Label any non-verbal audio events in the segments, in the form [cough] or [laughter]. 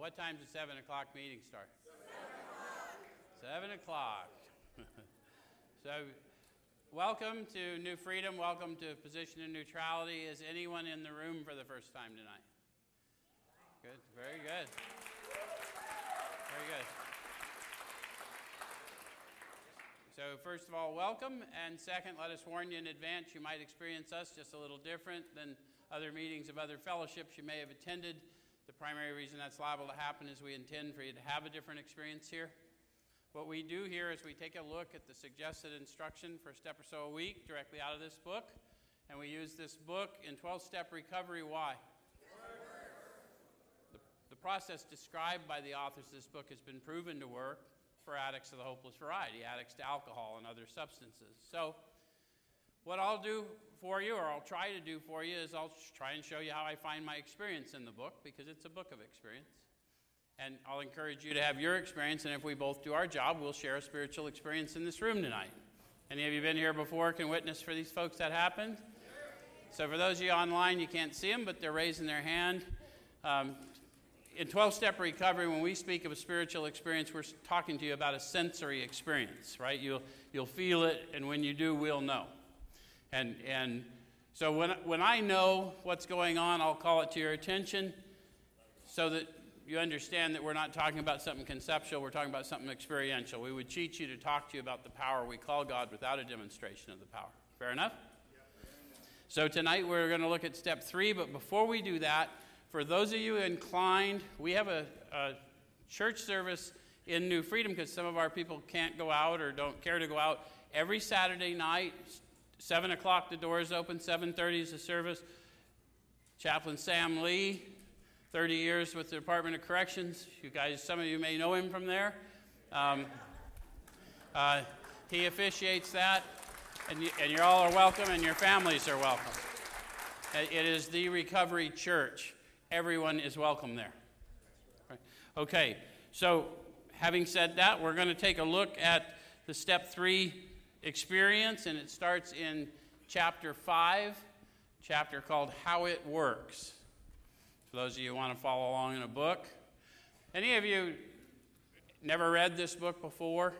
what time does 7 o'clock meeting start? 7 o'clock. [laughs] so, welcome to New Freedom. Welcome to Position of Neutrality. Is anyone in the room for the first time tonight? Good. Very good. Very good. So, first of all, welcome. And second, let us warn you in advance you might experience us just a little different than other meetings of other fellowships you may have attended. The primary reason that's liable to happen is we intend for you to have a different experience here. What we do here is we take a look at the suggested instruction for a step or so a week directly out of this book, and we use this book in 12 step recovery. Why? The, the process described by the authors of this book has been proven to work for addicts of the hopeless variety, addicts to alcohol and other substances. So, what I'll do for you, or I'll try to do for you, is I'll try and show you how I find my experience in the book because it's a book of experience. And I'll encourage you to have your experience, and if we both do our job, we'll share a spiritual experience in this room tonight. Any of you been here before can witness for these folks that happened? So, for those of you online, you can't see them, but they're raising their hand. Um, in 12 step recovery, when we speak of a spiritual experience, we're talking to you about a sensory experience, right? You'll, you'll feel it, and when you do, we'll know. And, and so when, when I know what's going on, I'll call it to your attention so that you understand that we're not talking about something conceptual, we're talking about something experiential. We would cheat you to talk to you about the power we call God without a demonstration of the power. Fair enough? So tonight we're going to look at step three, but before we do that, for those of you inclined, we have a, a church service in New Freedom because some of our people can't go out or don't care to go out. Every Saturday night, 7 o'clock the doors open, 7.30 is the service. Chaplain Sam Lee, 30 years with the Department of Corrections. You guys, some of you may know him from there. Um, uh, he officiates that, and, you, and you all are welcome, and your families are welcome. It is the Recovery Church everyone is welcome there. Okay, so having said that, we're going to take a look at the step three experience, and it starts in chapter five, chapter called How It Works. For those of you who want to follow along in a book, any of you never read this book before?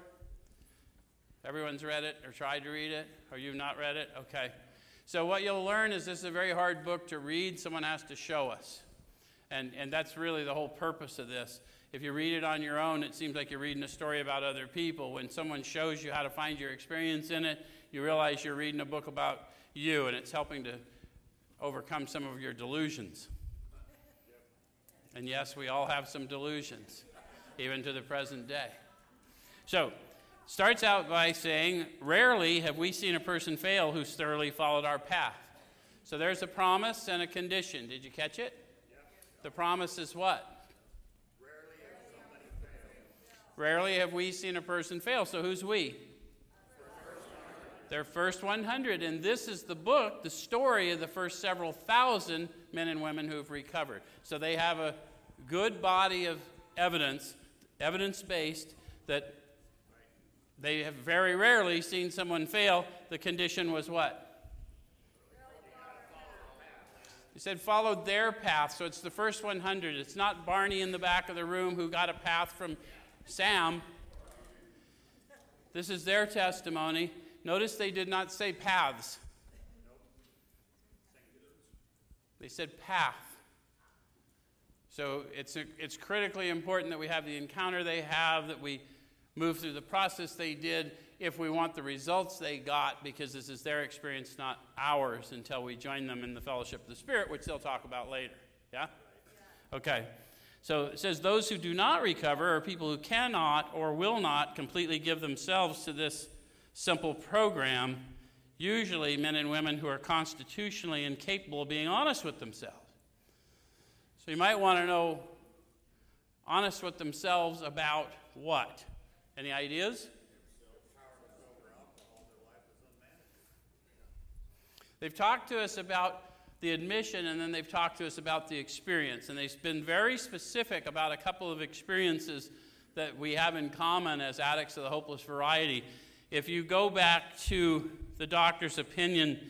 Everyone's read it or tried to read it, or you've not read it? Okay. So, what you'll learn is this is a very hard book to read. Someone has to show us. And, and that's really the whole purpose of this. If you read it on your own, it seems like you're reading a story about other people. When someone shows you how to find your experience in it, you realize you're reading a book about you, and it's helping to overcome some of your delusions. And yes, we all have some delusions, even to the present day. So, starts out by saying, Rarely have we seen a person fail who's thoroughly followed our path. So, there's a promise and a condition. Did you catch it? The promise is what? Rarely have we seen a person fail. So who's we? Their first 100. And this is the book, the story of the first several thousand men and women who have recovered. So they have a good body of evidence, evidence based, that they have very rarely seen someone fail. The condition was what? He said, followed their path. So it's the first 100. It's not Barney in the back of the room who got a path from Sam. This is their testimony. Notice they did not say paths, they said path. So it's, a, it's critically important that we have the encounter they have, that we move through the process they did, if we want the results they got, because this is their experience, not ours, until we join them in the fellowship of the Spirit, which they'll talk about later. Yeah? Okay. So it says, Those who do not recover are people who cannot or will not completely give themselves to this simple program, usually men and women who are constitutionally incapable of being honest with themselves. So you might want to know honest with themselves about what? Any ideas? They've talked to us about the admission and then they've talked to us about the experience. And they've been very specific about a couple of experiences that we have in common as addicts of the hopeless variety. If you go back to the doctor's opinion,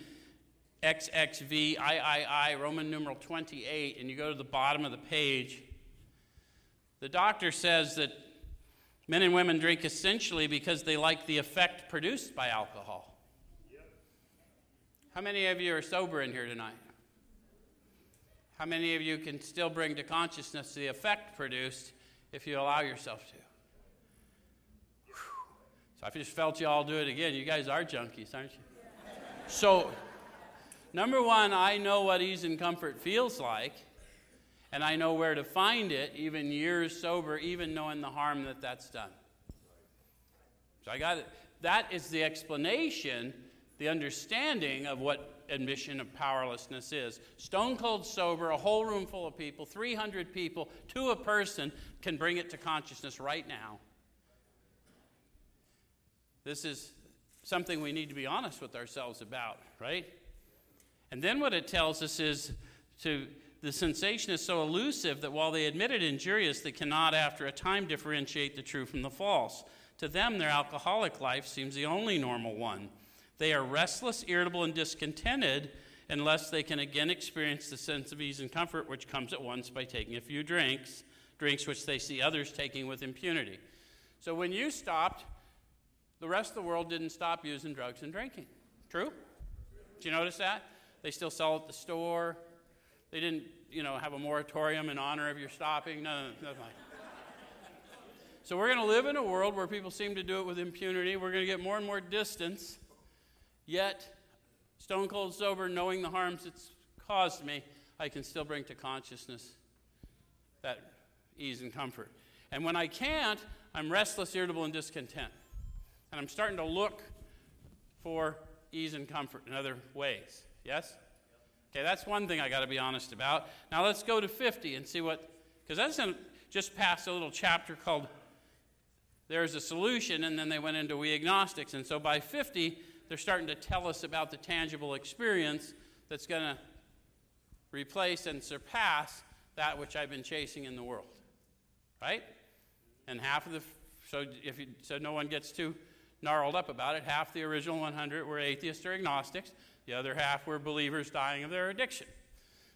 XXV, III, Roman numeral 28, and you go to the bottom of the page, The doctor says that men and women drink essentially because they like the effect produced by alcohol. How many of you are sober in here tonight? How many of you can still bring to consciousness the effect produced if you allow yourself to? So I just felt you all do it again. You guys are junkies, aren't you? So, number one, I know what ease and comfort feels like, and I know where to find it, even years sober, even knowing the harm that that's done. So I got it. That is the explanation, the understanding of what admission of powerlessness is. Stone cold sober, a whole room full of people, 300 people, to a person can bring it to consciousness right now. This is something we need to be honest with ourselves about, right? And then what it tells us is to the sensation is so elusive that while they admit it injurious, they cannot, after a time, differentiate the true from the false. To them, their alcoholic life seems the only normal one. They are restless, irritable, and discontented unless they can again experience the sense of ease and comfort which comes at once by taking a few drinks, drinks which they see others taking with impunity. So when you stopped, the rest of the world didn't stop using drugs and drinking. True? Did you notice that? They still sell at the store. They didn't, you know, have a moratorium in honor of your stopping. No, no, like So we're going to live in a world where people seem to do it with impunity. We're going to get more and more distance Yet, stone cold sober, knowing the harms it's caused me, I can still bring to consciousness that ease and comfort. And when I can't, I'm restless, irritable, and discontent. And I'm starting to look for ease and comfort in other ways. Yes? Okay, that's one thing I got to be honest about. Now let's go to 50 and see what, because that's just past a little chapter called There's a Solution, and then they went into We Agnostics. And so by 50, they're starting to tell us about the tangible experience that's going to replace and surpass that which I've been chasing in the world. Right? And half of the, so if you, so no one gets too gnarled up about it, half the original 100 were atheists or agnostics, the other half were believers dying of their addiction.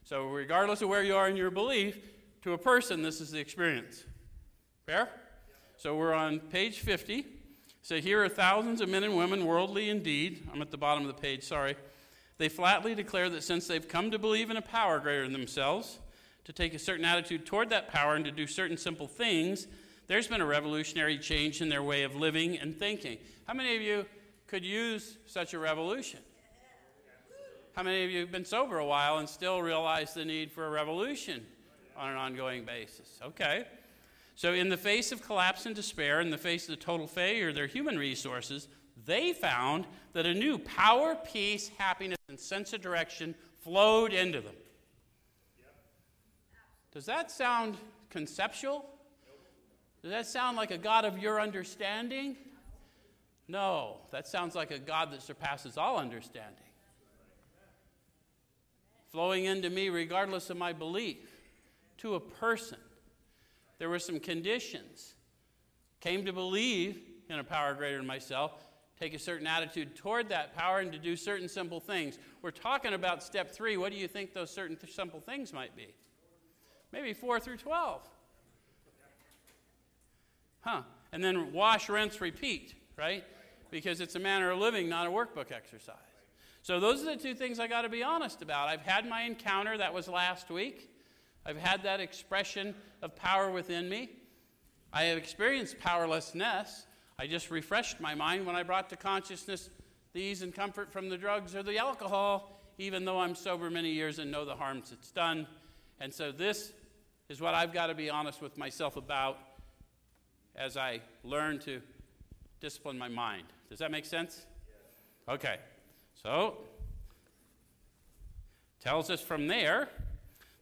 So, regardless of where you are in your belief, to a person, this is the experience. Fair? So, we're on page 50. So here are thousands of men and women, worldly indeed. I'm at the bottom of the page, sorry. They flatly declare that since they've come to believe in a power greater than themselves, to take a certain attitude toward that power and to do certain simple things, there's been a revolutionary change in their way of living and thinking. How many of you could use such a revolution? How many of you have been sober a while and still realize the need for a revolution on an ongoing basis? Okay. So, in the face of collapse and despair, in the face of the total failure of their human resources, they found that a new power, peace, happiness, and sense of direction flowed into them. Does that sound conceptual? Does that sound like a God of your understanding? No, that sounds like a God that surpasses all understanding. Flowing into me regardless of my belief, to a person there were some conditions. Came to believe in a power greater than myself, take a certain attitude toward that power, and to do certain simple things. We're talking about step three. What do you think those certain th- simple things might be? Maybe four through 12. Huh. And then wash, rinse, repeat, right? Because it's a manner of living, not a workbook exercise. So those are the two things I got to be honest about. I've had my encounter, that was last week. I've had that expression of power within me. I have experienced powerlessness. I just refreshed my mind when I brought to consciousness the ease and comfort from the drugs or the alcohol, even though I'm sober many years and know the harms it's done. And so, this is what I've got to be honest with myself about as I learn to discipline my mind. Does that make sense? Okay. So, tells us from there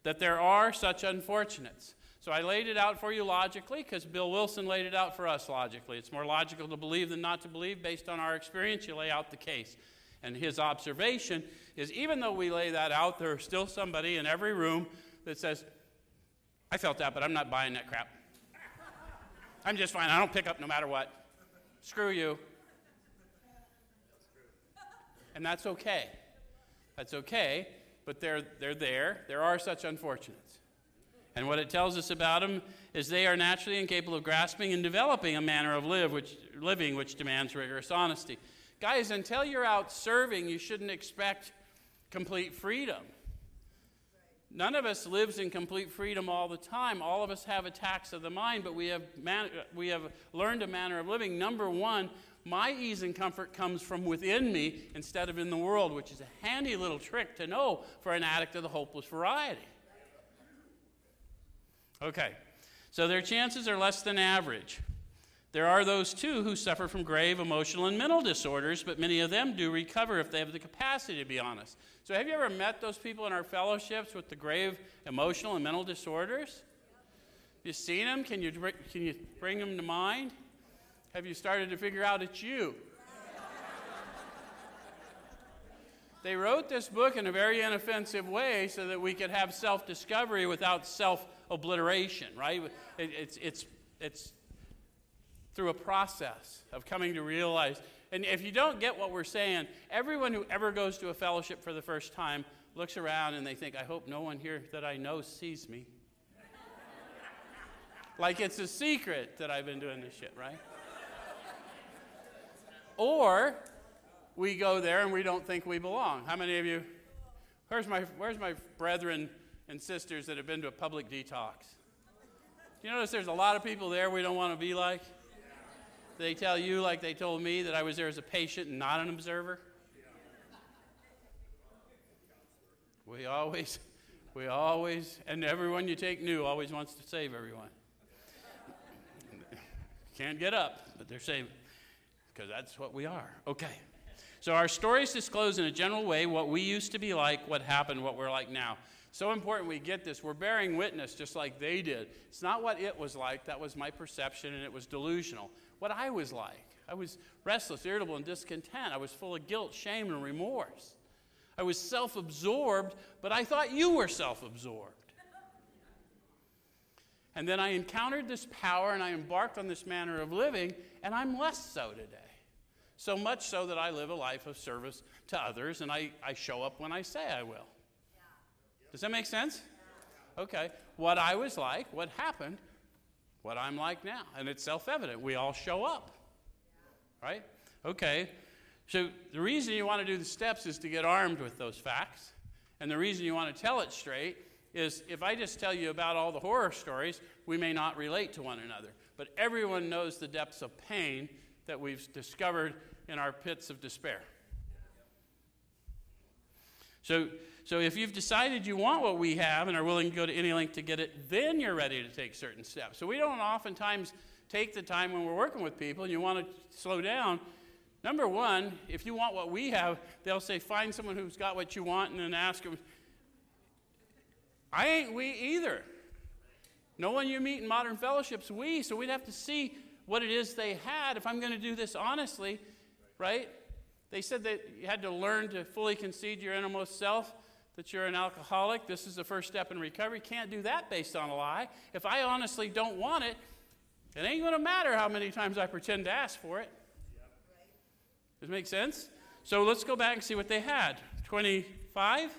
that there are such unfortunates. So I laid it out for you logically because Bill Wilson laid it out for us logically. It's more logical to believe than not to believe based on our experience. You lay out the case. And his observation is even though we lay that out, there is still somebody in every room that says, I felt that, but I'm not buying that crap. I'm just fine. I don't pick up no matter what. Screw you. And that's okay. That's okay but they're, they're there. There are such unfortunates. And what it tells us about them is they are naturally incapable of grasping and developing a manner of live which, living which demands rigorous honesty. Guys, until you're out serving, you shouldn't expect complete freedom. None of us lives in complete freedom all the time. All of us have attacks of the mind, but we have, man- we have learned a manner of living. Number one, my ease and comfort comes from within me instead of in the world, which is a handy little trick to know for an addict of the hopeless variety. Okay, so their chances are less than average. There are those too who suffer from grave emotional and mental disorders, but many of them do recover if they have the capacity to be honest. So, have you ever met those people in our fellowships with the grave emotional and mental disorders? You seen them? Can you, can you bring them to mind? Have you started to figure out it's you? they wrote this book in a very inoffensive way so that we could have self discovery without self obliteration, right? It, it's, it's, it's through a process of coming to realize and if you don't get what we're saying, everyone who ever goes to a fellowship for the first time looks around and they think, I hope no one here that I know sees me. like it's a secret that I've been doing this shit, right? Or we go there and we don't think we belong. How many of you? Where's my, where's my brethren and sisters that have been to a public detox? Do you notice there's a lot of people there we don't want to be like? they tell you, like they told me, that I was there as a patient and not an observer? We always, we always, and everyone you take new always wants to save everyone. Can't get up, but they're saving because that's what we are. Okay. So our stories disclose in a general way what we used to be like, what happened, what we're like now. So important we get this. We're bearing witness just like they did. It's not what it was like, that was my perception, and it was delusional what I was like. I was restless, irritable, and discontent. I was full of guilt, shame, and remorse. I was self absorbed, but I thought you were self absorbed. And then I encountered this power and I embarked on this manner of living, and I'm less so today. So much so that I live a life of service to others and I, I show up when I say I will. Does that make sense? Okay. What I was like, what happened, what I'm like now. And it's self evident. We all show up. Right? Okay. So the reason you want to do the steps is to get armed with those facts. And the reason you want to tell it straight is if I just tell you about all the horror stories, we may not relate to one another. But everyone knows the depths of pain that we've discovered in our pits of despair. So so if you've decided you want what we have and are willing to go to any length to get it, then you're ready to take certain steps. So we don't oftentimes take the time when we're working with people and you want to slow down. Number one, if you want what we have, they'll say, find someone who's got what you want and then ask them. I ain't we either. No one you meet in modern fellowships, we. So we'd have to see what it is they had if I'm going to do this honestly, right? They said that you had to learn to fully concede your innermost self that you're an alcoholic. This is the first step in recovery. Can't do that based on a lie. If I honestly don't want it, it ain't going to matter how many times I pretend to ask for it. Does it make sense? So let's go back and see what they had. 25?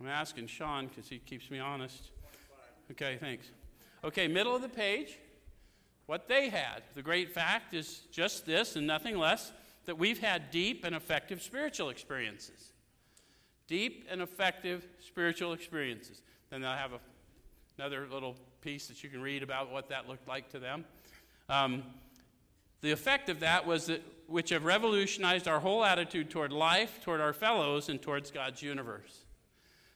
I'm asking Sean because he keeps me honest. Okay, thanks. Okay, middle of the page. What they had. The great fact is just this and nothing less that we've had deep and effective spiritual experiences deep and effective spiritual experiences. Then they'll have a, another little piece that you can read about what that looked like to them. Um, the effect of that was that which have revolutionized our whole attitude toward life, toward our fellows, and towards God's universe.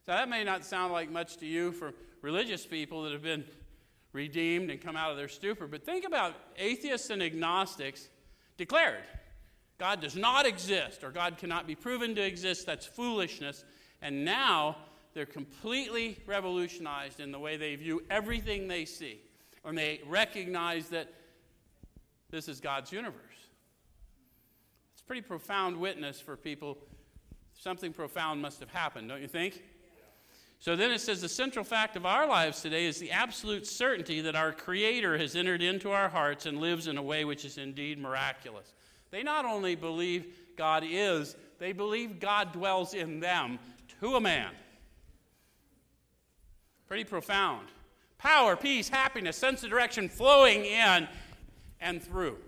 So that may not sound like much to you for religious people that have been redeemed and come out of their stupor, but think about atheists and agnostics declared God does not exist or God cannot be proven to exist. That's foolishness. And now they're completely revolutionized in the way they view everything they see. And they recognize that this is God's universe. It's pretty profound witness for people. Something profound must have happened, don't you think? So then it says the central fact of our lives today is the absolute certainty that our Creator has entered into our hearts and lives in a way which is indeed miraculous. They not only believe God is, they believe God dwells in them to a man. Pretty profound. Power, peace, happiness, sense of direction flowing in and through.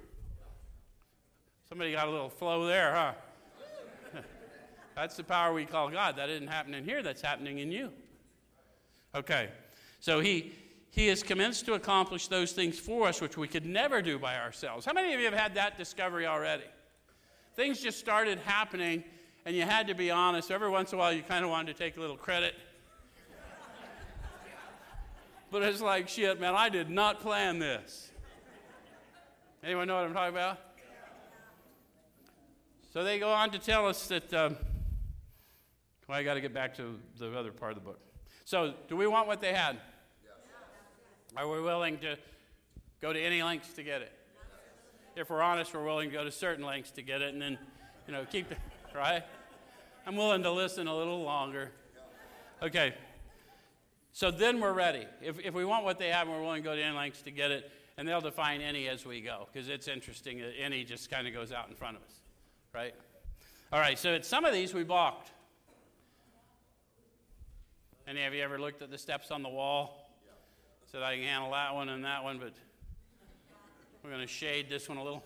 Somebody got a little flow there, huh? [laughs] that's the power we call God. That isn't happening here, that's happening in you. Okay, so he, he has commenced to accomplish those things for us which we could never do by ourselves. How many of you have had that discovery already? Things just started happening, and you had to be honest. Every once in a while, you kind of wanted to take a little credit. but it's like, shit, man, I did not plan this. Anyone know what I'm talking about? So they go on to tell us that. Um, well, I got to get back to the other part of the book. So, do we want what they had? Are we willing to go to any lengths to get it? If we're honest, we're willing to go to certain lengths to get it and then, you know, keep it, [laughs] right? I'm willing to listen a little longer. Okay. So then we're ready. If, if we want what they have we're willing to go to any lengths to get it, and they'll define any as we go, because it's interesting that any just kind of goes out in front of us, right? All right, so at some of these we balked. Any of you ever looked at the steps on the wall? Said I can handle that one and that one, but we're going to shade this one a little.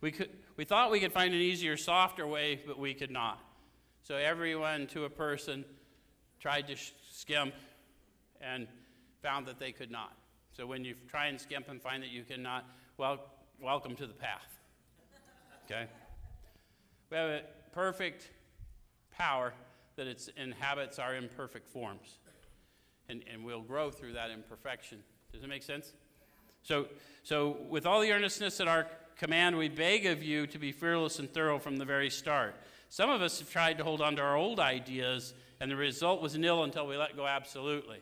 We, could, we thought we could find an easier, softer way, but we could not. So everyone to a person tried to skimp and found that they could not. So when you try and skimp and find that you cannot, well, welcome to the path. Okay? We have a perfect power that it inhabits our imperfect forms and, and we'll grow through that imperfection. Does it make sense? So, so, with all the earnestness at our command, we beg of you to be fearless and thorough from the very start. Some of us have tried to hold on to our old ideas, and the result was nil until we let go absolutely.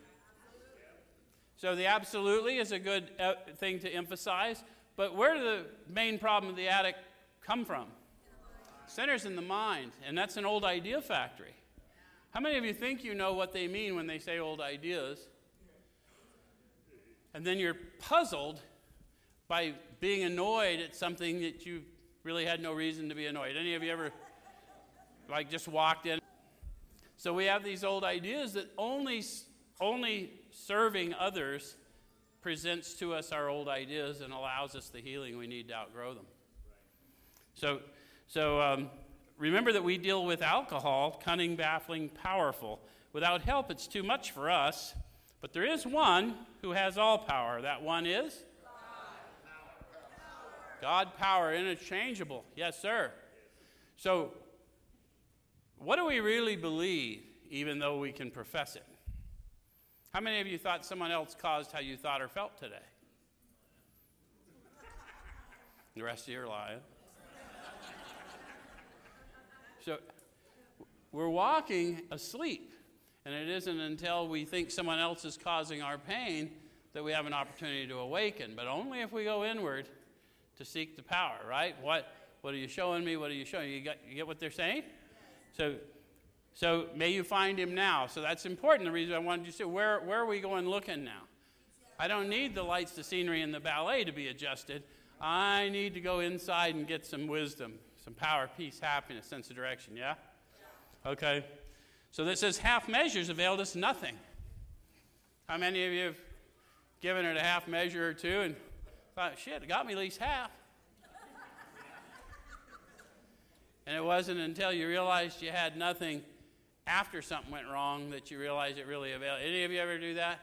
So, the absolutely is a good uh, thing to emphasize, but where did the main problem of the addict come from? Centers in the mind, and that's an old idea factory. How many of you think you know what they mean when they say old ideas? And then you're puzzled by being annoyed at something that you really had no reason to be annoyed. Any of you ever like just walked in? So we have these old ideas that only only serving others presents to us our old ideas and allows us the healing we need to outgrow them. So, so um, Remember that we deal with alcohol, cunning, baffling, powerful. Without help, it's too much for us. But there is one who has all power. That one is? God power, interchangeable. Yes, sir. So, what do we really believe, even though we can profess it? How many of you thought someone else caused how you thought or felt today? The rest of you are lying. So we're walking asleep. And it isn't until we think someone else is causing our pain that we have an opportunity to awaken, but only if we go inward to seek the power, right? What, what are you showing me? What are you showing? You, got, you get what they're saying? So, so may you find him now. So that's important. The reason I wanted you to say, where, where are we going looking now? I don't need the lights, the scenery, and the ballet to be adjusted. I need to go inside and get some wisdom, some power, peace, happiness, sense of direction, yeah? Okay. So this says half measures availed us nothing. How many of you have given it a half measure or two and thought, shit, it got me at least half? and it wasn't until you realized you had nothing after something went wrong that you realized it really availed. Any of you ever do that?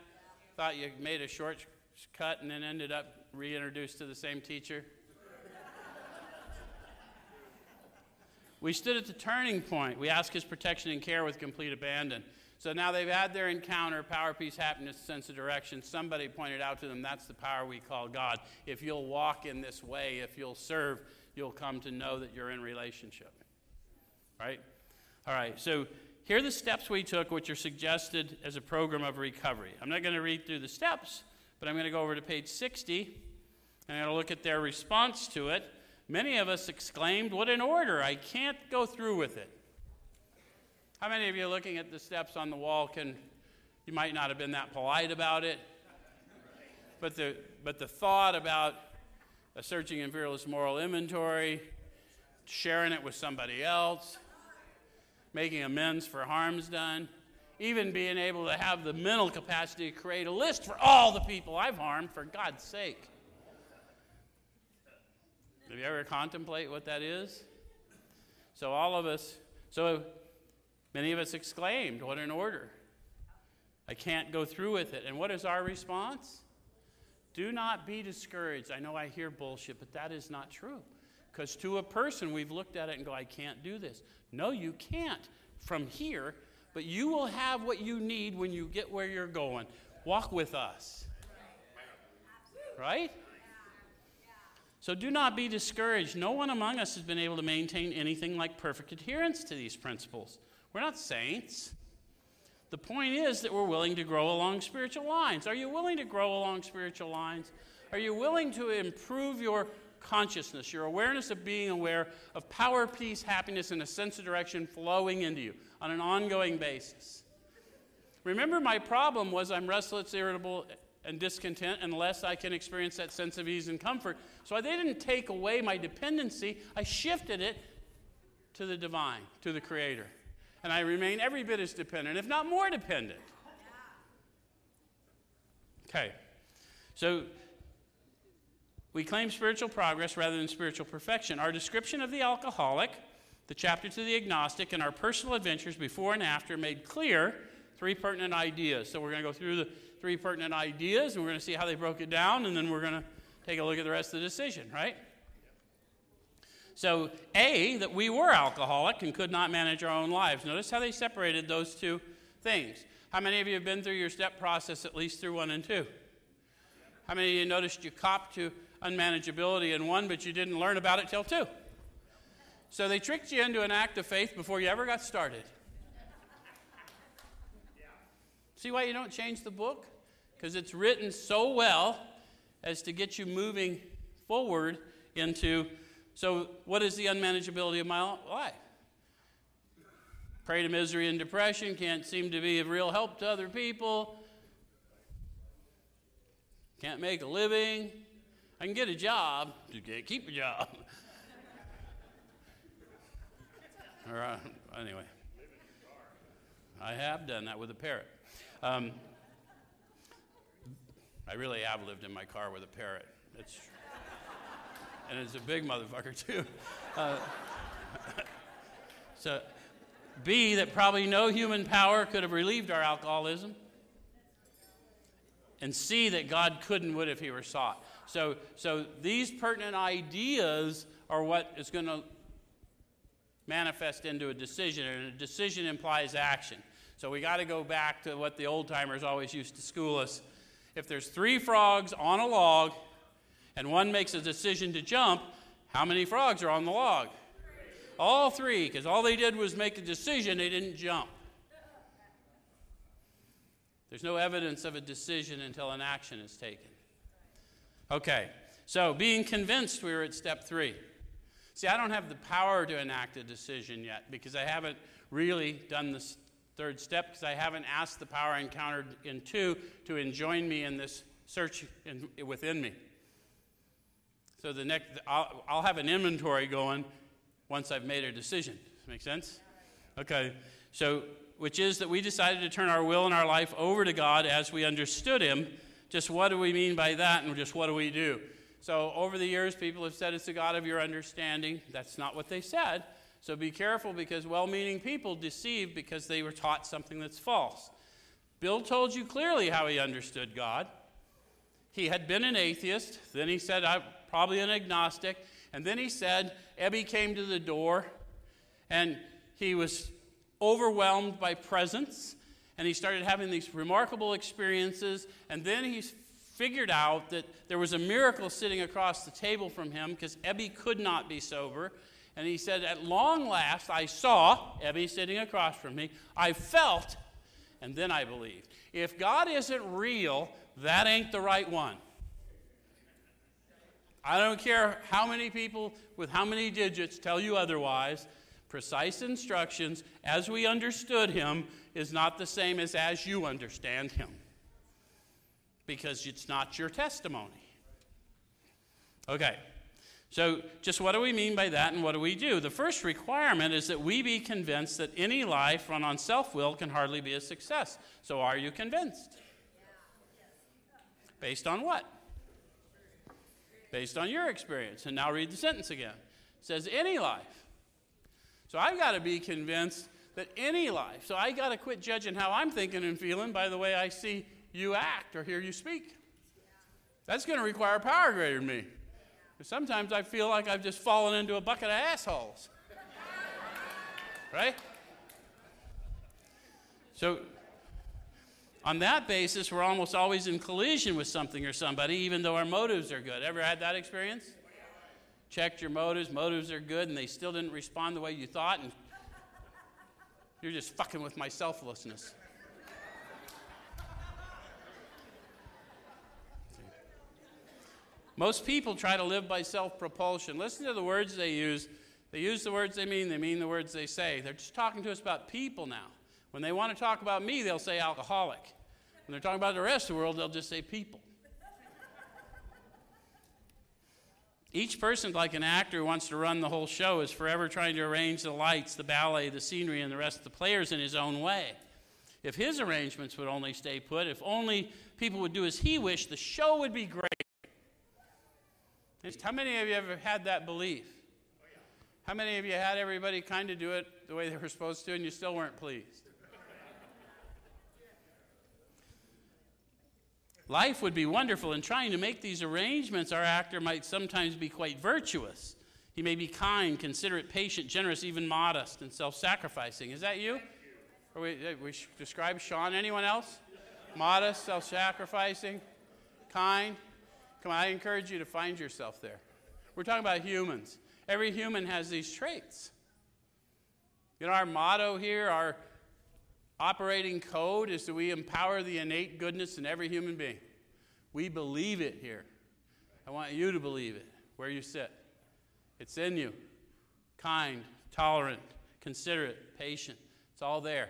Thought you made a short cut and then ended up reintroduced to the same teacher? We stood at the turning point. We asked his protection and care with complete abandon. So now they've had their encounter power, peace, happiness, sense of direction. Somebody pointed out to them that's the power we call God. If you'll walk in this way, if you'll serve, you'll come to know that you're in relationship. Right? All right, so here are the steps we took, which are suggested as a program of recovery. I'm not going to read through the steps, but I'm going to go over to page 60 and I'm going to look at their response to it. Many of us exclaimed, What an order! I can't go through with it. How many of you looking at the steps on the wall can, you might not have been that polite about it, but the, but the thought about a searching and fearless moral inventory, sharing it with somebody else, making amends for harms done, even being able to have the mental capacity to create a list for all the people I've harmed, for God's sake. Have you ever contemplate what that is? So all of us, so many of us exclaimed, What an order! I can't go through with it. And what is our response? Do not be discouraged. I know I hear bullshit, but that is not true. Because to a person, we've looked at it and go, I can't do this. No, you can't from here, but you will have what you need when you get where you're going. Walk with us. Right? So do not be discouraged. No one among us has been able to maintain anything like perfect adherence to these principles. We're not saints. The point is that we're willing to grow along spiritual lines. Are you willing to grow along spiritual lines? Are you willing to improve your consciousness, your awareness of being aware of power, peace, happiness, and a sense of direction flowing into you on an ongoing basis? Remember, my problem was I'm restless, irritable, and discontent unless I can experience that sense of ease and comfort. So they didn't take away my dependency, I shifted it to the divine, to the Creator and I remain every bit as dependent, if not more dependent. Okay. So we claim spiritual progress rather than spiritual perfection. Our description of the alcoholic, the chapter to the agnostic, and our personal adventures before and after made clear three pertinent ideas. So we're going to go through the three pertinent ideas and we're going to see how they broke it down, and then we're going to take a look at the rest of the decision, right? So, A, that we were alcoholic and could not manage our own lives. Notice how they separated those two things. How many of you have been through your step process at least through one and two? How many of you noticed you copped to unmanageability in one, but you didn't learn about it till two? So they tricked you into an act of faith before you ever got started. See why you don't change the book? Because it's written so well as to get you moving forward into so, what is the unmanageability of my life? Prey to misery and depression, can't seem to be of real help to other people, can't make a living. I can get a job, you can't keep a job. [laughs] All right, uh, anyway, I have done that with a parrot. Um, I really have lived in my car with a parrot. It's and it's a big motherfucker [laughs] too. Uh, [laughs] so, B, that probably no human power could have relieved our alcoholism. And C, that God couldn't would if he were sought. So, so these pertinent ideas are what is going to manifest into a decision, and a decision implies action. So we got to go back to what the old timers always used to school us. If there's three frogs on a log and one makes a decision to jump, how many frogs are on the log? All three, because all they did was make a decision, they didn't jump. There's no evidence of a decision until an action is taken. Okay, so being convinced, we are at step three. See, I don't have the power to enact a decision yet because I haven't really done this third step because I haven't asked the power I encountered in two to enjoin me in this search in, within me. So the next, I'll, I'll have an inventory going once I've made a decision. Make sense? Okay. So, which is that we decided to turn our will and our life over to God as we understood Him. Just what do we mean by that, and just what do we do? So, over the years, people have said it's the God of your understanding. That's not what they said. So, be careful because well meaning people deceive because they were taught something that's false. Bill told you clearly how he understood God. He had been an atheist. Then he said, I'm probably an agnostic. And then he said, Ebby came to the door and he was overwhelmed by presence and he started having these remarkable experiences. And then he figured out that there was a miracle sitting across the table from him because Ebby could not be sober. And he said, At long last, I saw Ebby sitting across from me. I felt, and then I believed. If God isn't real, that ain't the right one. I don't care how many people with how many digits tell you otherwise. Precise instructions, as we understood him, is not the same as as you understand him. Because it's not your testimony. Okay, So, just what do we mean by that and what do we do? The first requirement is that we be convinced that any life run on self will can hardly be a success. So, are you convinced? Based on what? Based on your experience. And now read the sentence again. It says, any life. So, I've got to be convinced that any life. So, I got to quit judging how I'm thinking and feeling by the way I see you act or hear you speak. That's going to require power greater than me. Sometimes I feel like I've just fallen into a bucket of assholes. right? So, on that basis, we're almost always in collision with something or somebody, even though our motives are good. Ever had that experience? Checked your motives, motives are good, and they still didn't respond the way you thought, and you're just fucking with my selflessness. Most people try to live by self propulsion. Listen to the words they use. They use the words they mean, they mean the words they say. They're just talking to us about people now. When they want to talk about me, they'll say alcoholic. When they're talking about the rest of the world, they'll just say people. Each person, like an actor who wants to run the whole show, is forever trying to arrange the lights, the ballet, the scenery, and the rest of the players in his own way. If his arrangements would only stay put, if only people would do as he wished, the show would be great. How many of you ever had that belief? How many of you had everybody kind of do it the way they were supposed to and you still weren't pleased? Life would be wonderful. In trying to make these arrangements, our actor might sometimes be quite virtuous. He may be kind, considerate, patient, generous, even modest and self sacrificing. Is that you? Or we, uh, we describe Sean. Anyone else? Modest, self sacrificing, kind. Come on, I encourage you to find yourself there. We're talking about humans. Every human has these traits. You know, our motto here, our operating code is that we empower the innate goodness in every human being. We believe it here. I want you to believe it where you sit. It's in you. Kind, tolerant, considerate, patient. It's all there.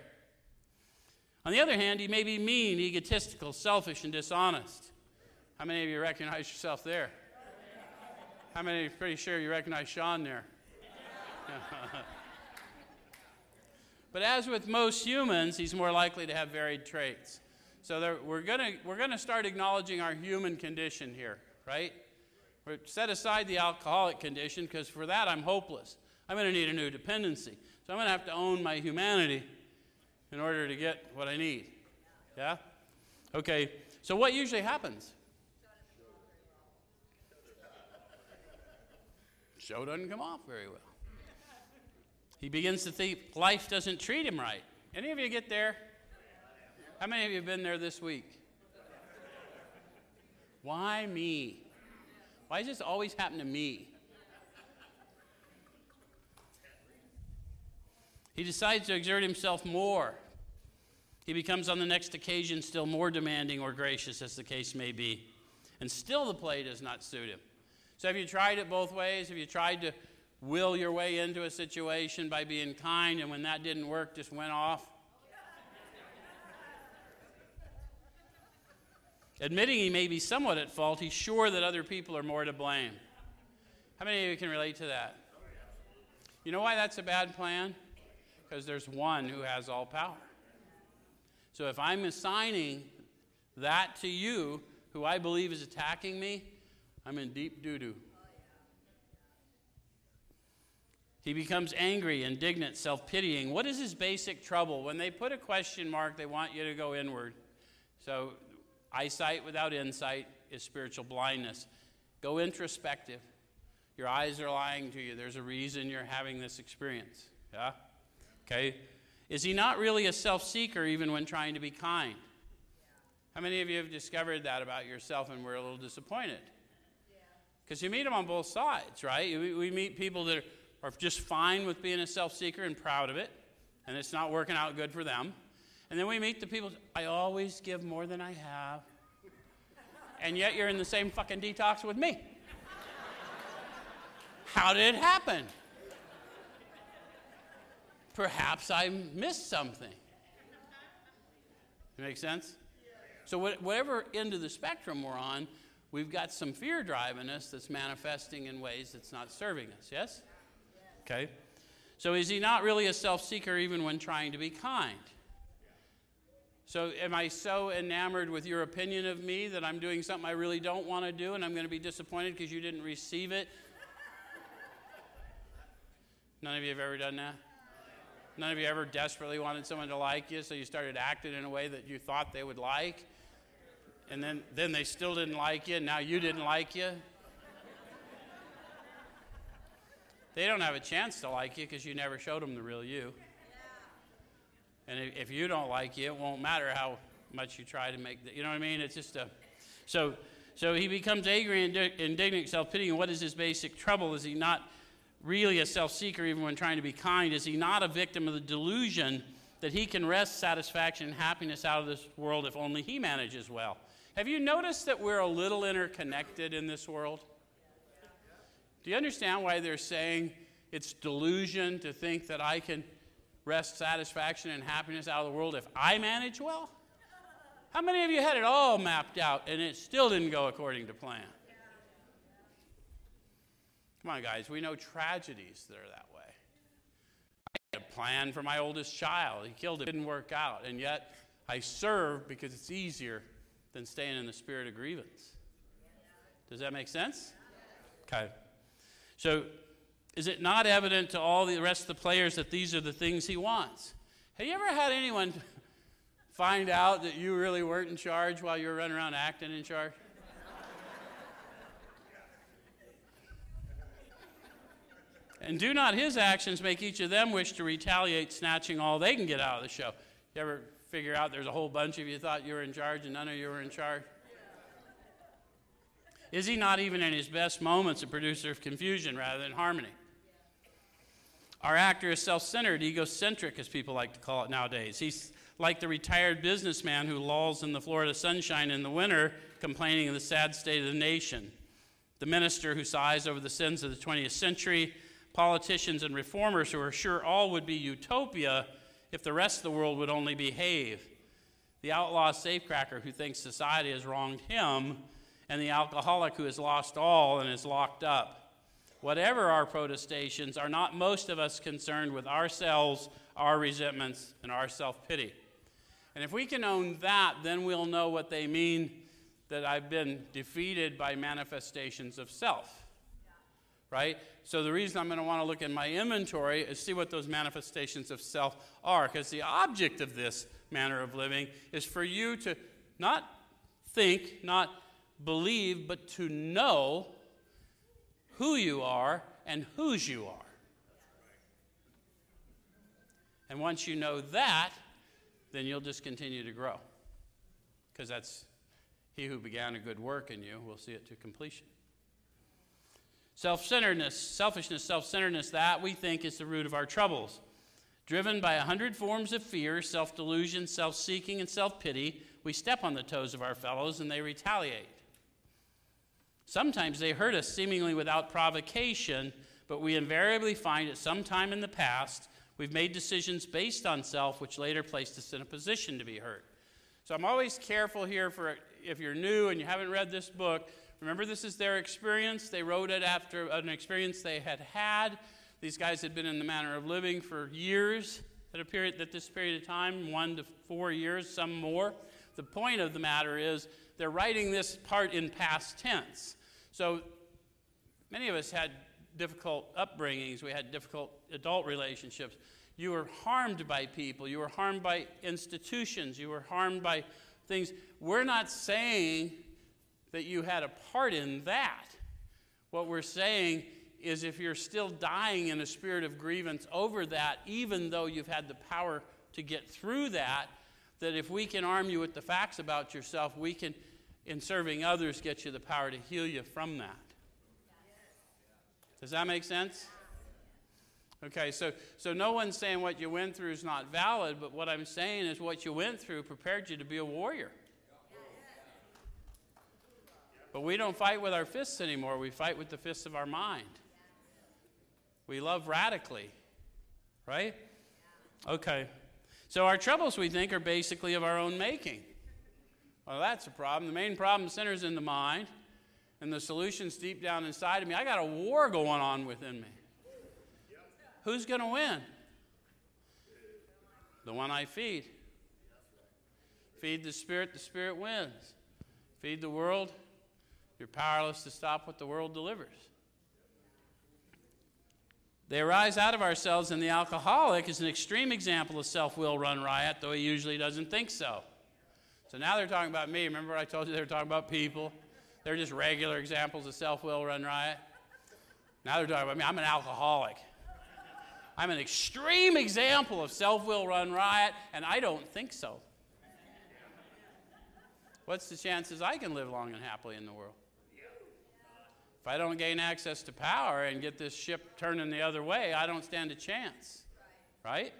On the other hand, he may be mean, egotistical, selfish, and dishonest. How many of you recognize yourself there? How many are pretty sure you recognize Sean there? [laughs] but as with most humans, he's more likely to have varied traits. So there, we're going we're gonna start acknowledging our human condition here, right? We're set aside the alcoholic condition because for that I'm hopeless. I'm going to need a new dependency. So I'm going to have to own my humanity in order to get what I need. Yeah? Okay, so what usually happens? Show doesn't come off very well. He begins to think life doesn't treat him right. Any of you get there? How many of you have been there this week? Why me? Why does this always happen to me? He decides to exert himself more. He becomes on the next occasion still more demanding or gracious, as the case may be. And still the play does not suit him. So, have you tried it both ways? Have you tried to will your way into a situation by being kind, and when that didn't work, just went off? Admitting he may be somewhat at fault, he's sure that other people are more to blame. How many of you can relate to that? You know why that's a bad plan? Because there's one who has all power. So if I'm assigning that to you, who I believe is attacking me, I'm in deep doo doo. He becomes angry, indignant, self pitying. What is his basic trouble? When they put a question mark, they want you to go inward. So, eyesight without insight is spiritual blindness. Go introspective. Your eyes are lying to you. There's a reason you're having this experience. Yeah? Okay? Is he not really a self seeker even when trying to be kind? How many of you have discovered that about yourself and were a little disappointed? Because you meet them on both sides, right? We, meet people that are, are just fine with being a self seeker and proud of it, and it's not working out good for them. And then we meet the people, I always give more than I have. And yet you're in the same fucking detox with me. How did it happen? Perhaps I missed something. It makes sense? So, whatever end of the spectrum we're on, we've got some fear driving us that's manifesting in ways that's not serving us. Yes? Okay. So is he not really a self seeker even when trying to be kind? So, am I so enamored with your opinion of me that I'm doing something I really don't want to do and I'm going to be disappointed because you didn't receive it? None of you have ever done that? None of you ever desperately wanted someone to like you, so you started acting in a way that you thought they would like? And then, then they still didn't like you, and now you didn't like you? They don't have a chance to like you because you never showed them the real you. And if you don't like you, it won't matter how much you try to make the, you know what I mean? It's just a, so, so he becomes angry and indignant, self-pitying. What is his basic trouble? Is he not really a self-seeker even when trying to be kind? Is he not a victim of the delusion that he can wrest satisfaction and happiness out of this world if only he manages well? Have you noticed that we're a little interconnected in this world? Do you understand why they're saying it's delusion to think that I can wrest, satisfaction, and happiness out of the world if I manage well? How many of you had it all mapped out and it still didn't go according to plan? Come on, guys, we know tragedies that are that way. I had a plan for my oldest child. He killed it, didn't work out, and yet I serve because it's easier than staying in the spirit of grievance. Does that make sense? Okay. So is it not evident to all the rest of the players that these are the things he wants? Have you ever had anyone find out that you really weren't in charge while you were running around acting in charge? and do not his actions make each of them wish to retaliate, snatching all they can get out of the show? You ever figure out there's a whole bunch of you thought you were in charge and none of you were in charge? Is he not even in his best moments a producer of confusion rather than harmony? Our actor is self centered, egocentric, as people like to call it nowadays. He's like the retired businessman who lolls in the Florida sunshine in the winter, complaining of the sad state of the nation. The minister who sighs over the sins of the 20th century, politicians and reformers who are sure all would be utopia if the rest of the world would only behave. The outlaw safecracker who thinks society has wronged him, and the alcoholic who has lost all and is locked up whatever our protestations, are not most of us concerned with ourselves, our resentments, and our self pity. And if we can own that, then we'll know what they mean that I've been defeated by manifestations of self. Right? So, the reason I'm going to want to look in my inventory is see what those manifestations of self are. Because the object of this manner of living is for you to not think, not believe, but to know who you are and whose you are. And once you know that, then you'll just continue to grow. Because that's he who began a good work in you will see it to completion. Self centeredness, selfishness, self centeredness, that we think is the root of our troubles. Driven by a hundred forms of fear, self delusion, self seeking, and self pity, we step on the toes of our fellows and they retaliate. Sometimes they hurt us seemingly without provocation, but we invariably find at some time in the past we've made decisions based on self, which later placed us in a position to be hurt. So I'm always careful here for if you're new and you haven't read this book, remember this is their experience. They wrote it after an experience they had had. These guys had been in the manner of living for years at a period at this period of time, one to four years, some more. The point of the matter is they're writing this part in past tense. So many of us had difficult upbringings, we had difficult adult relationships. You were harmed by people, you were harmed by institutions, you were harmed by things. We're not saying that you had a part in that. What we're saying is if you're still dying in a spirit of grievance over that, even though you've had the power to get through that, that if we can arm you with the facts about yourself, we can in serving others get you the power to heal you from that. Does that make sense? Okay, so, so no one's saying what you went through is not valid, but what I'm saying is what you went through prepared you to be a warrior. But we don't fight with our fists anymore, we fight with the fists of our mind. We love radically, right? Okay. So our troubles, we think, are basically of our own making. Well, that's a problem. The main problem centers in the mind. and the solution's deep down inside of me, I got a war going on within me. Who's going to win? The one I feed. Feed the Spirit, the Spirit wins. Feed the world, you're powerless to stop what the world delivers. They arise out of ourselves, and the alcoholic is an extreme example of self will run riot, though he usually doesn't think so. So now they're talking about me. Remember, I told you they were talking about people? They're just regular examples of self will run riot. Now they're talking about me. I'm an alcoholic. I'm an extreme example of self will run riot, and I don't think so. What's the chances I can live long and happily in the world? If I don't gain access to power and get this ship turning the other way, I don't stand a chance. Right?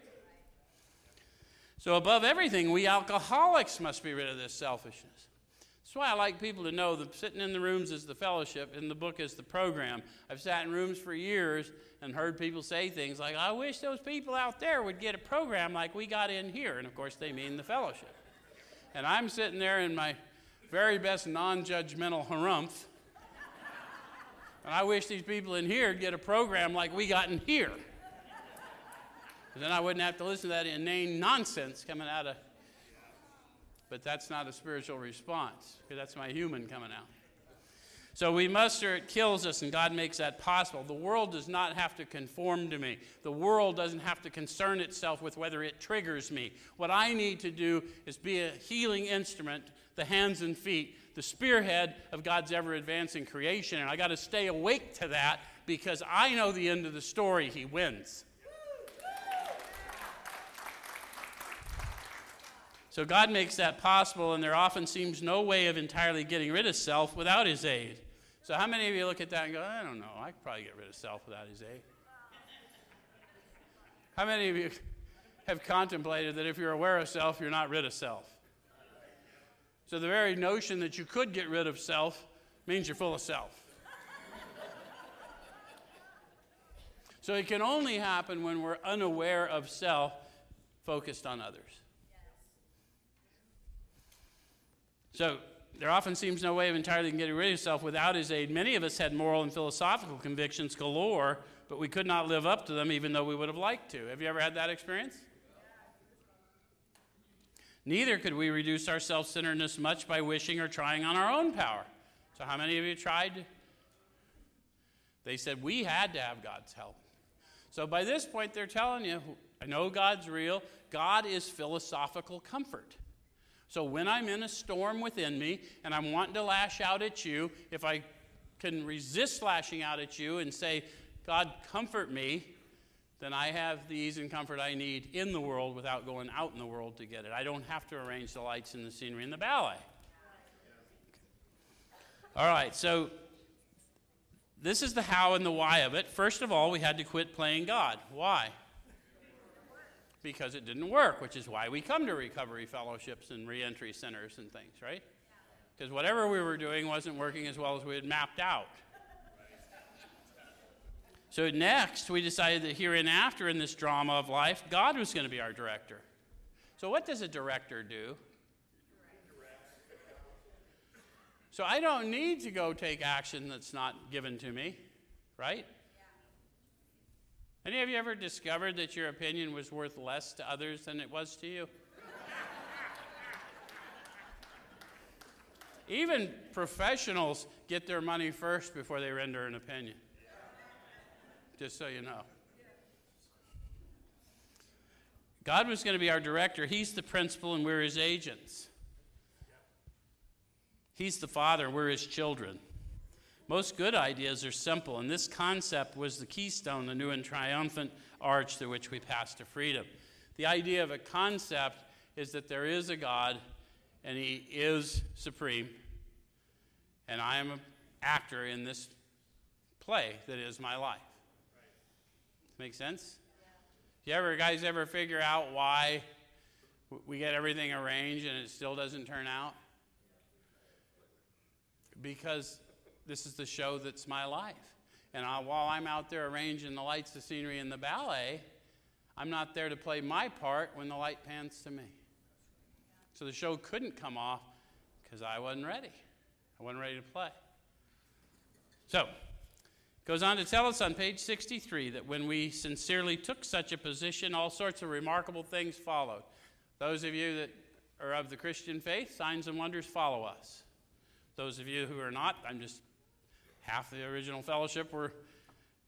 So, above everything, we alcoholics must be rid of this selfishness. That's why I like people to know that sitting in the rooms is the fellowship, and the book is the program. I've sat in rooms for years and heard people say things like, I wish those people out there would get a program like we got in here. And of course, they mean the fellowship. And I'm sitting there in my very best non judgmental harumph. And I wish these people in here would get a program like we got in here. then I wouldn't have to listen to that inane nonsense coming out of but that's not a spiritual response, that's my human coming out. So we muster, it kills us, and God makes that possible. The world does not have to conform to me. The world doesn't have to concern itself with whether it triggers me. What I need to do is be a healing instrument, the hands and feet, the spearhead of God's ever advancing creation. And I got to stay awake to that because I know the end of the story. He wins. So God makes that possible, and there often seems no way of entirely getting rid of self without His aid. So, how many of you look at that and go, I don't know, I could probably get rid of self without His aid? How many of you have contemplated that if you're aware of self, you're not rid of self? So, the very notion that you could get rid of self means you're full of self. so, it can only happen when we're unaware of self, focused on others. So there often seems no way of entirely getting rid of self without his aid. Many of us had moral and philosophical convictions galore, but we could not live up to them even though we would have liked to. Have you ever had that experience? Neither could we reduce our self centeredness much by wishing or trying on our own power. So, how many of you tried? They said we had to have God's help. So, by this point, they're telling you, I know God's real. God is philosophical comfort. So when I'm in a storm within me and I'm wanting to lash out at you, if I can resist lashing out at you and say, God, comfort me, then I have the ease and comfort I need in the world without going out in the world to get it. I don't have to arrange the lights and the scenery and the ballet. All right, so this is the how and the why of it. First of all, we had to quit playing God. Why? because it didn't work, which is why we come to recovery fellowships and reentry centers and things, right? Because whatever we were doing wasn't working as well as we had mapped out. So, next, we decided that here and after in this drama of life, God was going to be our director. So, what does a director do? So, I don't need to go take action that's not given to me, right? Any of you ever discovered that your opinion was worth less to others than it was to you? Even professionals get their money first before they render an opinion. Just so you know. God was going to be our director. He's the principal, and we're his agents. He's the father, and we're his children. Most good ideas are simple, and this concept was the keystone, the new and triumphant arch through which we pass to freedom. The idea of a concept is that there is a God, and He is supreme, and I am an actor in this play that is my life. Make sense? Do you ever, guys, ever figure out why we get everything arranged and it still doesn't turn out? Because this is the show that's my life. And I, while I'm out there arranging the lights, the scenery, and the ballet, I'm not there to play my part when the light pans to me. So the show couldn't come off because I wasn't ready. I wasn't ready to play. So, goes on to tell us on page 63 that when we sincerely took such a position, all sorts of remarkable things followed. Those of you that are of the Christian faith, signs and wonders follow us. Those of you who are not, I'm just half the original fellowship were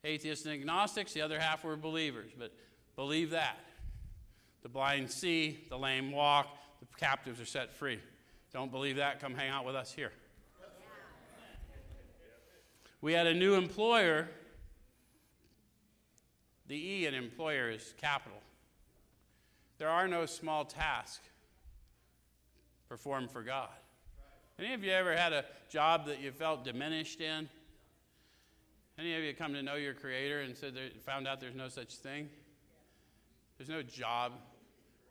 atheists and agnostics, the other half were believers. But believe that. The blind see, the lame walk, the captives are set free. Don't believe that? Come hang out with us here. We had a new employer. The E in employer is capital. There are no small tasks performed for God. Any of you ever had a job that you felt diminished in? Any of you come to know your Creator and said found out there's no such thing? There's no job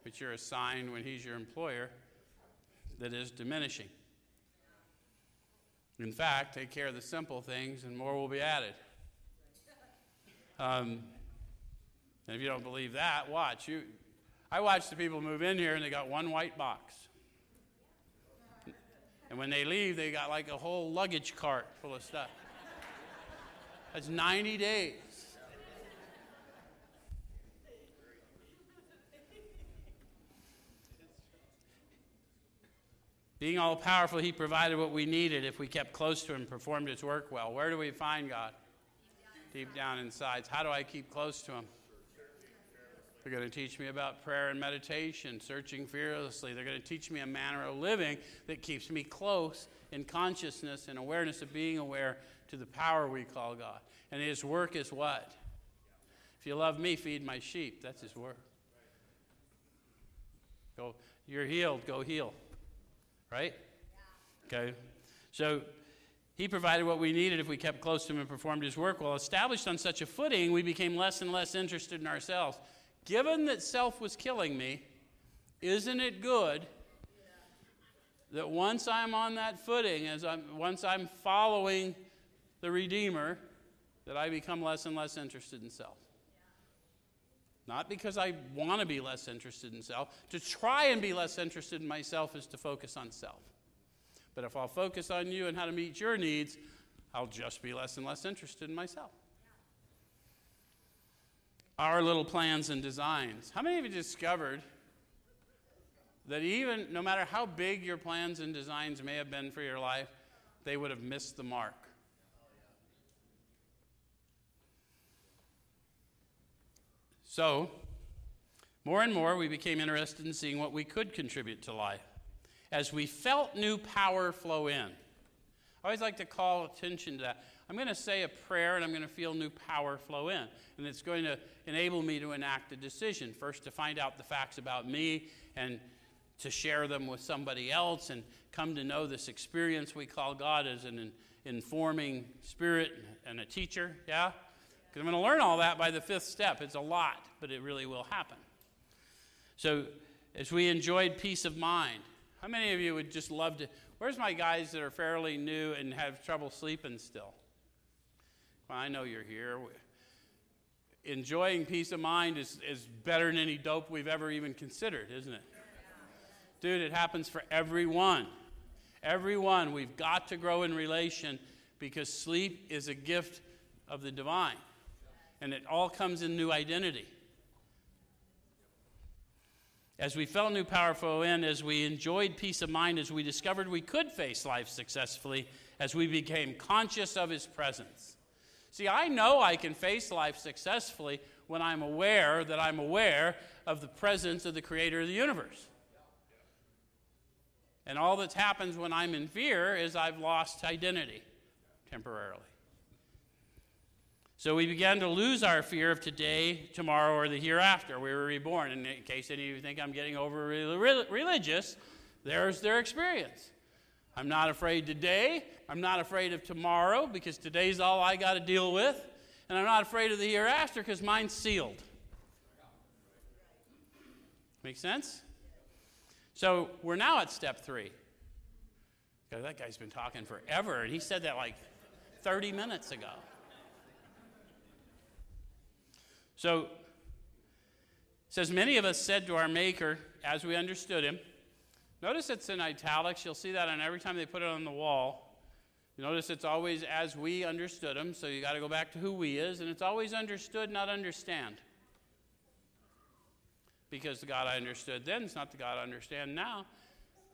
that you're assigned when He's your employer that is diminishing. In fact, take care of the simple things and more will be added. Um, and if you don't believe that, watch. You, I watch the people move in here and they got one white box. And when they leave, they got like a whole luggage cart full of stuff. That's 90 days. Being all powerful, He provided what we needed if we kept close to Him, performed His work well. Where do we find God? Deep down inside. How do I keep close to Him? They're going to teach me about prayer and meditation, searching fearlessly. They're going to teach me a manner of living that keeps me close in consciousness and awareness of being aware to the power we call God. And His work is what? If you love me, feed my sheep. That's His work. Go, you're healed, go heal right? Okay. So he provided what we needed if we kept close to him and performed his work well. Established on such a footing, we became less and less interested in ourselves. Given that self was killing me, isn't it good that once I'm on that footing, as I'm, once I'm following the Redeemer, that I become less and less interested in self? Not because I want to be less interested in self. To try and be less interested in myself is to focus on self. But if I'll focus on you and how to meet your needs, I'll just be less and less interested in myself. Our little plans and designs. How many of you discovered that even no matter how big your plans and designs may have been for your life, they would have missed the mark? So, more and more, we became interested in seeing what we could contribute to life. As we felt new power flow in, I always like to call attention to that. I'm going to say a prayer and I'm going to feel new power flow in. And it's going to enable me to enact a decision. First, to find out the facts about me and to share them with somebody else and come to know this experience we call God as an informing spirit and a teacher. Yeah? Because I'm going to learn all that by the fifth step. It's a lot, but it really will happen. So, as we enjoyed peace of mind, how many of you would just love to? Where's my guys that are fairly new and have trouble sleeping still? Well, I know you're here. Enjoying peace of mind is, is better than any dope we've ever even considered, isn't it? Dude, it happens for everyone. Everyone. We've got to grow in relation because sleep is a gift of the divine and it all comes in new identity. As we felt new power flow in, as we enjoyed peace of mind, as we discovered we could face life successfully, as we became conscious of His presence. See, I know I can face life successfully when I'm aware that I'm aware of the presence of the Creator of the universe. And all that happens when I'm in fear is I've lost identity temporarily. So we began to lose our fear of today, tomorrow, or the hereafter. We were reborn. And in case any of you think I'm getting over religious, there's their experience. I'm not afraid today. I'm not afraid of tomorrow because today's all I got to deal with. And I'm not afraid of the hereafter because mine's sealed. Make sense? So we're now at step three. God, that guy's been talking forever, and he said that like 30 minutes ago. So, says, Many of us said to our Maker, as we understood him, notice it's in italics. You'll see that on every time they put it on the wall. You notice it's always as we understood him, so you got to go back to who we is, and it's always understood, not understand. Because the God I understood then is not the God I understand now.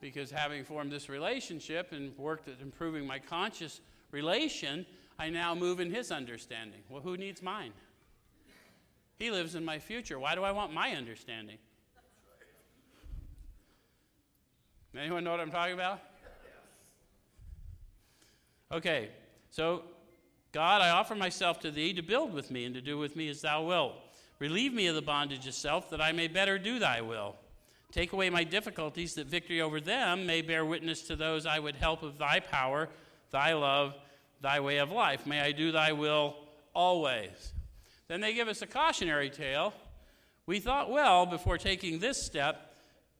Because having formed this relationship and worked at improving my conscious relation, I now move in his understanding. Well, who needs mine? He lives in my future. Why do I want my understanding? Anyone know what I'm talking about? Okay, so God, I offer myself to thee to build with me and to do with me as thou wilt. Relieve me of the bondage of self that I may better do thy will. Take away my difficulties that victory over them may bear witness to those I would help of thy power, thy love, thy way of life. May I do thy will always. Then they give us a cautionary tale. We thought well before taking this step,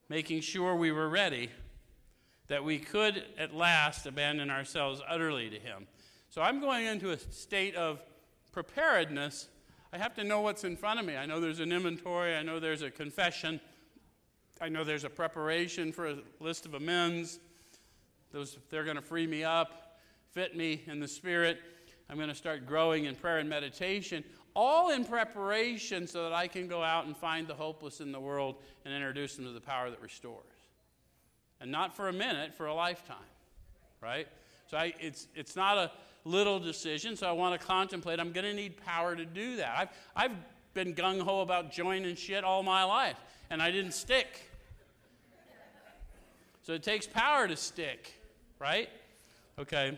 making sure we were ready that we could at last abandon ourselves utterly to Him. So I'm going into a state of preparedness. I have to know what's in front of me. I know there's an inventory, I know there's a confession, I know there's a preparation for a list of amends. Those, they're going to free me up, fit me in the Spirit. I'm going to start growing in prayer and meditation, all in preparation so that I can go out and find the hopeless in the world and introduce them to the power that restores and not for a minute, for a lifetime, right? So I, it's, it's not a little decision, so I want to contemplate. I'm going to need power to do that. I've, I've been gung ho about joining shit all my life, and I didn't stick. So it takes power to stick, right? Okay.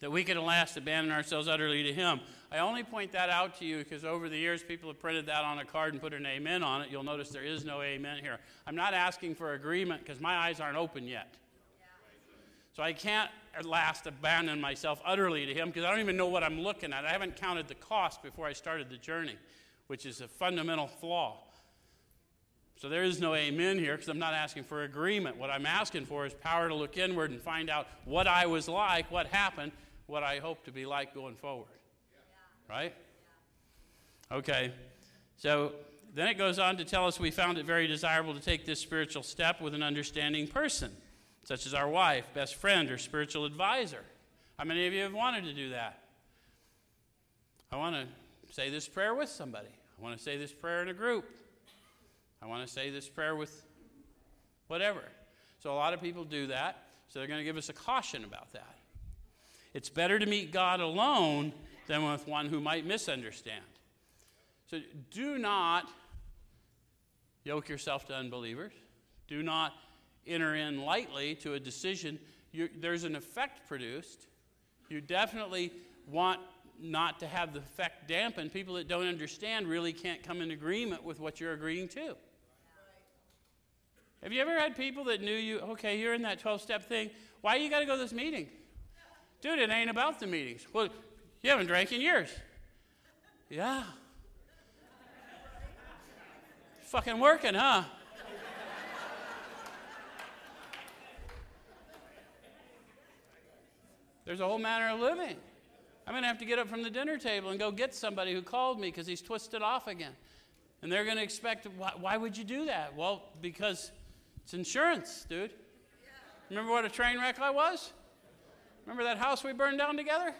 That we can at last abandon ourselves utterly to Him. I only point that out to you because over the years people have printed that on a card and put an amen on it. You'll notice there is no amen here. I'm not asking for agreement because my eyes aren't open yet. So I can't at last abandon myself utterly to Him because I don't even know what I'm looking at. I haven't counted the cost before I started the journey, which is a fundamental flaw. So there is no amen here because I'm not asking for agreement. What I'm asking for is power to look inward and find out what I was like, what happened, what I hope to be like going forward right? Okay. So then it goes on to tell us we found it very desirable to take this spiritual step with an understanding person, such as our wife, best friend, or spiritual advisor. How many of you have wanted to do that? I want to say this prayer with somebody. I want to say this prayer in a group. I want to say this prayer with whatever. So a lot of people do that. So they're going to give us a caution about that. It's better to meet God alone than with one who might misunderstand. So do not yoke yourself to unbelievers. Do not enter in lightly to a decision. You, there's an effect produced. You definitely want not to have the effect dampened. People that don't understand really can't come in agreement with what you're agreeing to. Have you ever had people that knew you, okay, you're in that 12 step thing. Why you got to go to this meeting? Dude, it ain't about the meetings. Well, you haven't drank in years. Yeah. Fucking working, huh? There's a whole manner of living. I'm going to have to get up from the dinner table and go get somebody who called me because he's twisted off again. And they're going to expect, why, why, would you do that? Well, because it's insurance, dude. Remember what a train wreck I was? Remember that house we burned down together?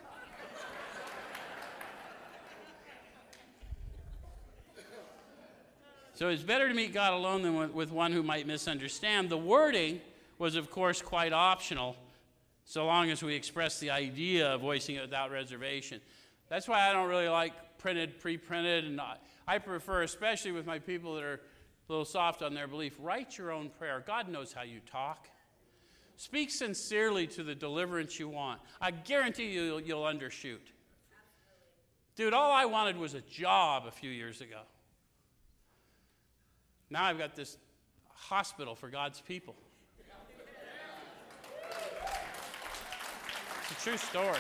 So it's better to meet God alone than with one who might misunderstand. The wording was, of course, quite optional, so long as we express the idea of voicing it without reservation. That's why I don't really like printed, pre printed, and I prefer, especially with my people that are a little soft on their belief, write your own prayer. God knows how you talk. Speak sincerely to the deliverance you want. I guarantee you you'll, you'll undershoot. Dude, all I wanted was a job a few years ago. Now I've got this hospital for God's people. It's a true story.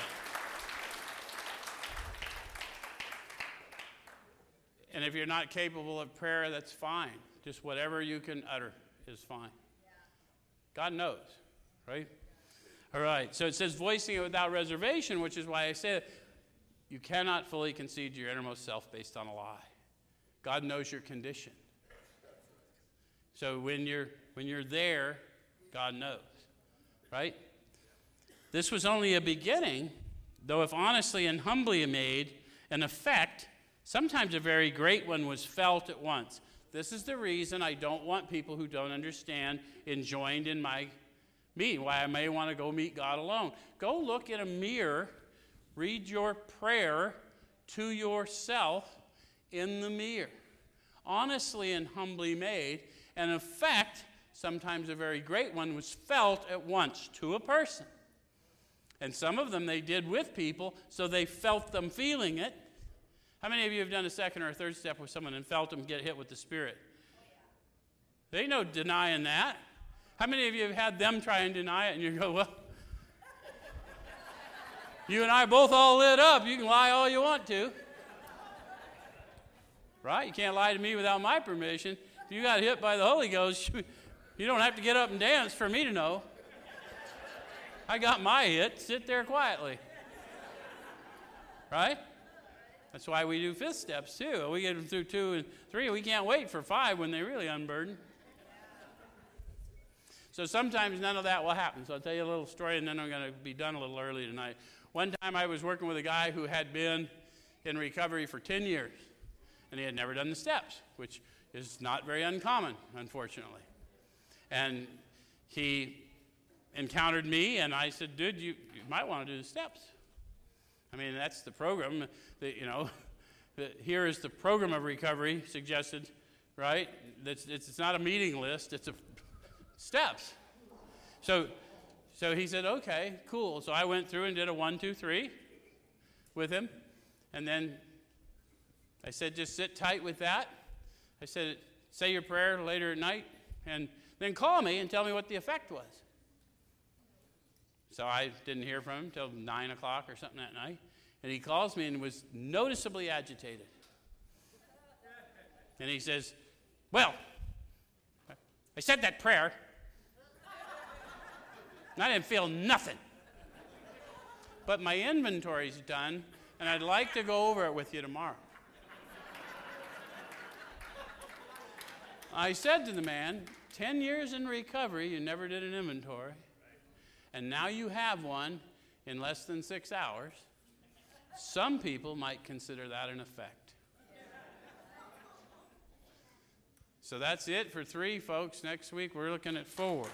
And if you're not capable of prayer, that's fine. Just whatever you can utter is fine. God knows, right? All right, so it says voicing it without reservation, which is why I say you cannot fully concede to your innermost self based on a lie. God knows your condition. So when you're when you're there, God knows. Right? This was only a beginning, though if honestly and humbly made, an effect, sometimes a very great one, was felt at once. This is the reason I don't want people who don't understand enjoined in my meeting, why I may want to go meet God alone. Go look in a mirror, read your prayer to yourself in the mirror. Honestly and humbly made, an effect, sometimes a very great one, was felt at once to a person. And some of them they did with people, so they felt them feeling it. How many of you have done a second or a third step with someone and felt them get hit with the Spirit? Ain't no denying that. How many of you have had them try and deny it and you go, well, [laughs] you and I both all lit up. You can lie all you want to. Right? You can't lie to me without my permission. If you got hit by the Holy Ghost, you don't have to get up and dance for me to know. I got my hit. Sit there quietly. Right? That's why we do fifth steps too. We get them through two and three. We can't wait for five when they really unburden. So sometimes none of that will happen. So I'll tell you a little story and then I'm going to be done a little early tonight. One time I was working with a guy who had been in recovery for 10 years and he had never done the steps, which is not very uncommon, unfortunately. And he encountered me, and I said, "Dude, you, you might want to do the steps." I mean, that's the program. That you know, [laughs] that here is the program of recovery suggested, right? It's, it's not a meeting list; it's a [laughs] steps. So, so he said, "Okay, cool." So I went through and did a one, two, three with him, and then I said, "Just sit tight with that." I said, "Say your prayer later at night, and then call me and tell me what the effect was." So I didn't hear from him until 9 o'clock or something that night. And he calls me and was noticeably agitated. And he says, Well, I said that prayer, and I didn't feel nothing. But my inventory's done, and I'd like to go over it with you tomorrow. I said to the man, 10 years in recovery, you never did an inventory and now you have one in less than six hours, some people might consider that an effect. So that's it for three, folks. Next week we're looking at four.